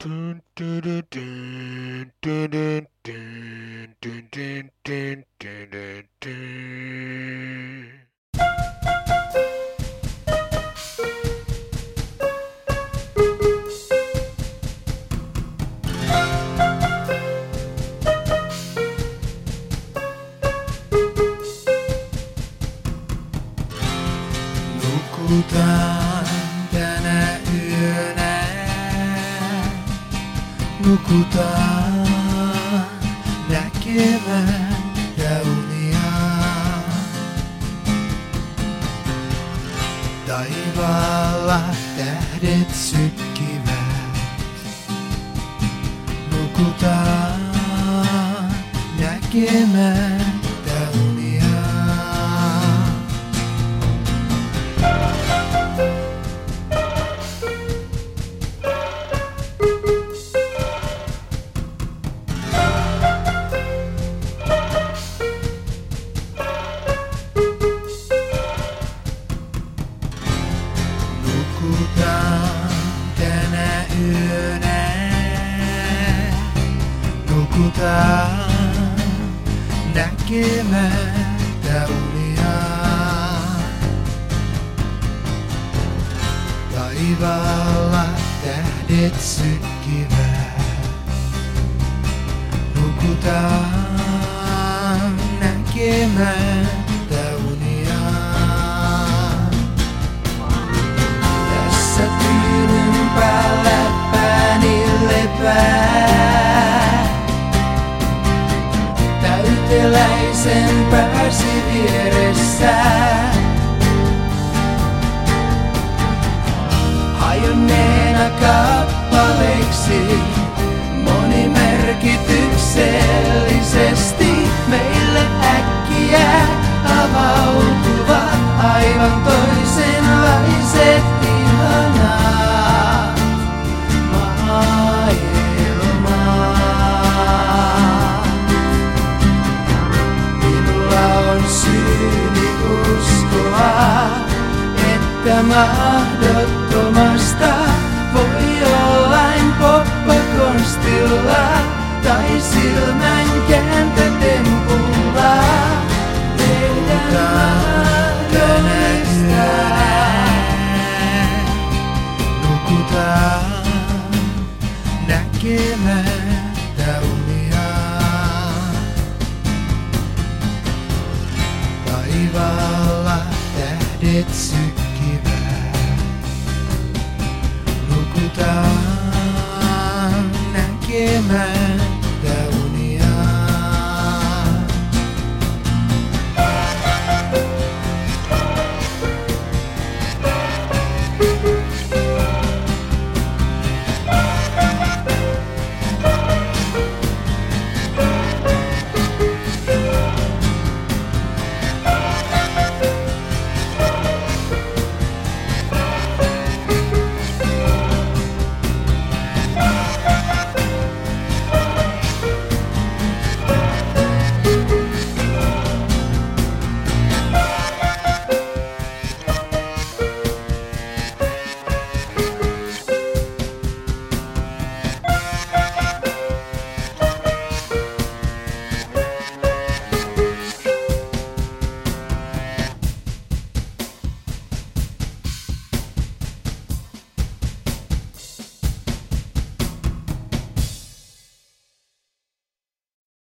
Dun, dun, dun, dun, dun, dun, dun, dun, dun, dun, dun, dun, dun. Nukutaan näkemään unia. Taivaalla tähdet sykkivät. Nukutaan näkemään Nukutaan näkemättä unia. Taivaalla tähdet sykkivät. Nukutaan näkemättä sen pääsi vieressä. Hajonneena kappaleiksi, monimerkityksellisesti meille äkkiä avautuva aivan toisen mahdottomasta voi jollain poppakonstilla tai silmän kääntötempulla tehdä mahdollista. Nukutaan unia. Tähdet sykkivät. man.